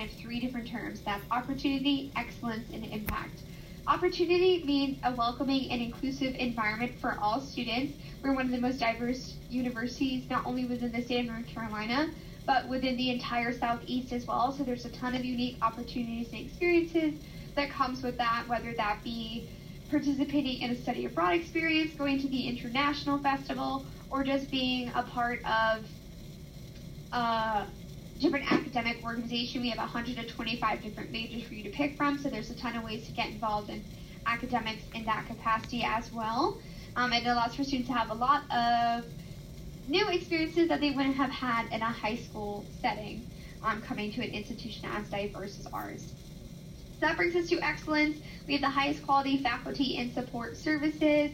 of three different terms. That's opportunity, excellence, and impact. Opportunity means a welcoming and inclusive environment for all students. We're one of the most diverse universities, not only within the state of North Carolina, but within the entire Southeast as well. So there's a ton of unique opportunities and experiences that comes with that, whether that be participating in a study abroad experience, going to the international festival, or just being a part of a different academic organization. We have 125 different majors for you to pick from, so there's a ton of ways to get involved in academics in that capacity as well. Um, it allows for students to have a lot of new experiences that they wouldn't have had in a high school setting um, coming to an institution as diverse as ours. So that brings us to excellence. We have the highest quality faculty and support services.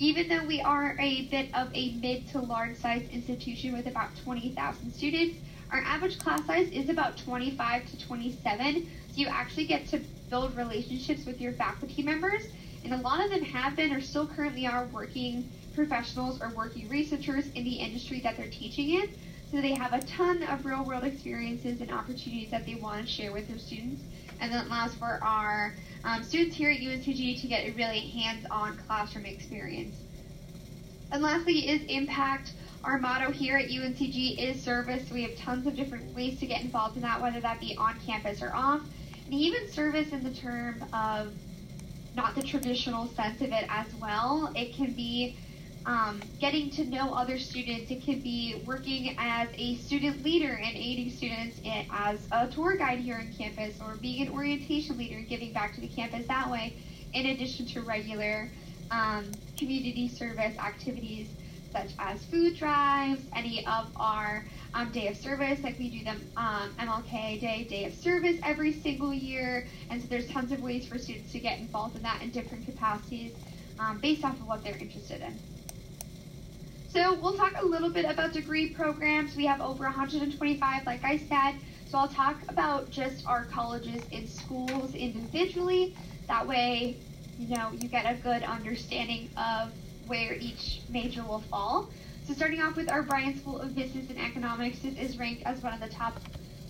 Even though we are a bit of a mid to large size institution with about 20,000 students, our average class size is about 25 to 27. So you actually get to build relationships with your faculty members. And a lot of them have been or still currently are working professionals or working researchers in the industry that they're teaching in. So they have a ton of real world experiences and opportunities that they want to share with their students. And that allows for our um, students here at UNCG to get a really hands on classroom experience. And lastly is impact. Our motto here at UNCG is service. We have tons of different ways to get involved in that, whether that be on campus or off. And even service in the term of not the traditional sense of it as well. It can be um, getting to know other students. It can be working as a student leader and aiding students in, as a tour guide here on campus, or being an orientation leader and giving back to the campus that way, in addition to regular um, community service activities such as food drives, any of our um, day of service, like we do them um, MLK Day, day of service every single year, and so there's tons of ways for students to get involved in that in different capacities um, based off of what they're interested in. So we'll talk a little bit about degree programs. We have over 125, like I said. So I'll talk about just our colleges and schools individually. That way, you know, you get a good understanding of where each major will fall. So starting off with our Bryan School of Business and Economics, this is ranked as one of the top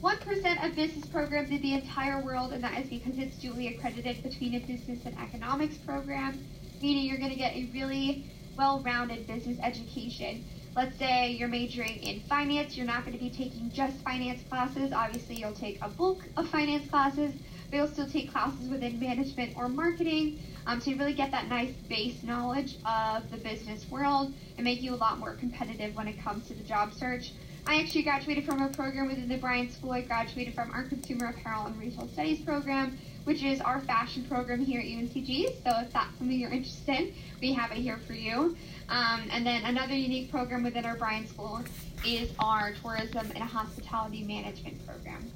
1% of business programs in the entire world, and that is because it's duly accredited between a business and economics program, meaning you're going to get a really well-rounded business education. Let's say you're majoring in finance, you're not going to be taking just finance classes. Obviously, you'll take a bulk of finance classes, but you'll still take classes within management or marketing um, you really get that nice base knowledge of the business world and make you a lot more competitive when it comes to the job search. I actually graduated from a program within the Bryan School. I graduated from our Consumer Apparel and Retail Studies program, which is our fashion program here at UNCG. So if that's something you're interested in, we have it here for you. Um, and then another unique program within our Bryan School is our Tourism and Hospitality Management program.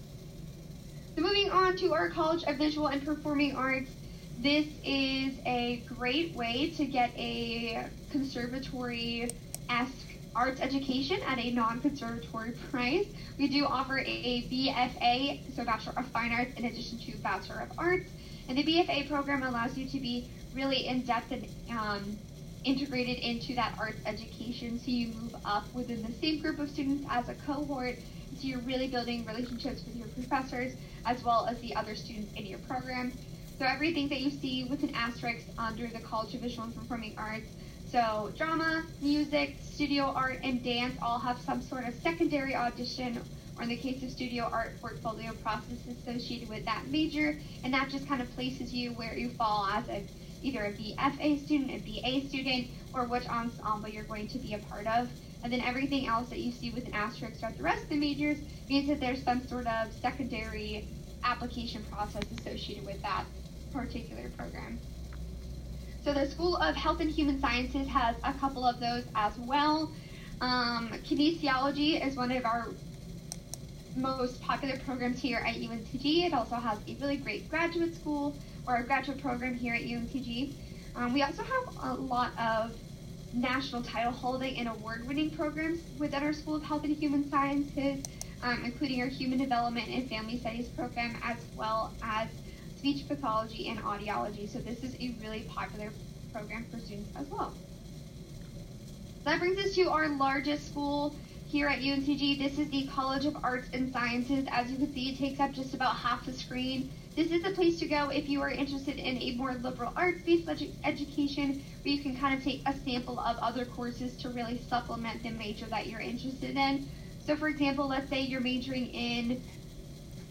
So moving on to our College of Visual and Performing Arts, this is a great way to get a conservatory-esque arts education at a non-conservatory price. We do offer a BFA, so Bachelor of Fine Arts, in addition to Bachelor of Arts. And the BFA program allows you to be really in-depth and um, integrated into that arts education. So you move up within the same group of students as a cohort. So you're really building relationships with your professors as well as the other students in your program. So everything that you see with an asterisk under the College of Visual and Performing Arts so drama, music, studio art, and dance all have some sort of secondary audition, or in the case of studio art, portfolio process associated with that major, and that just kind of places you where you fall as a either a BFA student, a BA student, or which ensemble you're going to be a part of. And then everything else that you see with an asterisk throughout the rest of the majors means that there's some sort of secondary application process associated with that particular program. So the School of Health and Human Sciences has a couple of those as well. Um, kinesiology is one of our most popular programs here at UNCG. It also has a really great graduate school or a graduate program here at UNCG. Um, we also have a lot of national title holding and award winning programs within our School of Health and Human Sciences, um, including our Human Development and Family Studies program, as well as speech pathology and audiology. So this is a really popular program for students as well. That brings us to our largest school. here at UNCG, this is the College of Arts and Sciences. As you can see, it takes up just about half the screen. This is a place to go if you are interested in a more liberal arts-based edu- education, where you can kind of take a sample of other courses to really supplement the major that you're interested in. So, for example, let's say you're majoring in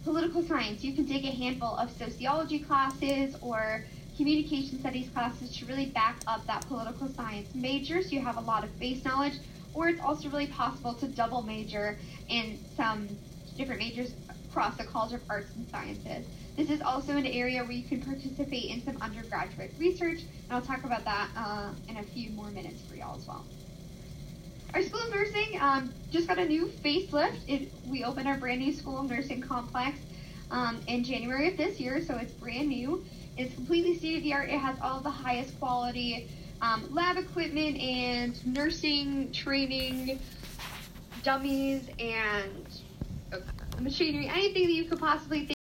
political science. You can take a handful of sociology classes or communication studies classes to really back up that political science major so you have a lot of base knowledge or it's also really possible to double major in some different majors across the College of Arts and Sciences. This is also an area where you can participate in some undergraduate research, and I'll talk about that uh, in a few more minutes for y'all as well. Our School of Nursing um, just got a new facelift. It, we opened our brand new School of Nursing complex um, in January of this year, so it's brand new. It's completely state of the art. It has all the highest quality um, lab equipment and nursing training dummies and uh, machinery, anything that you could possibly think.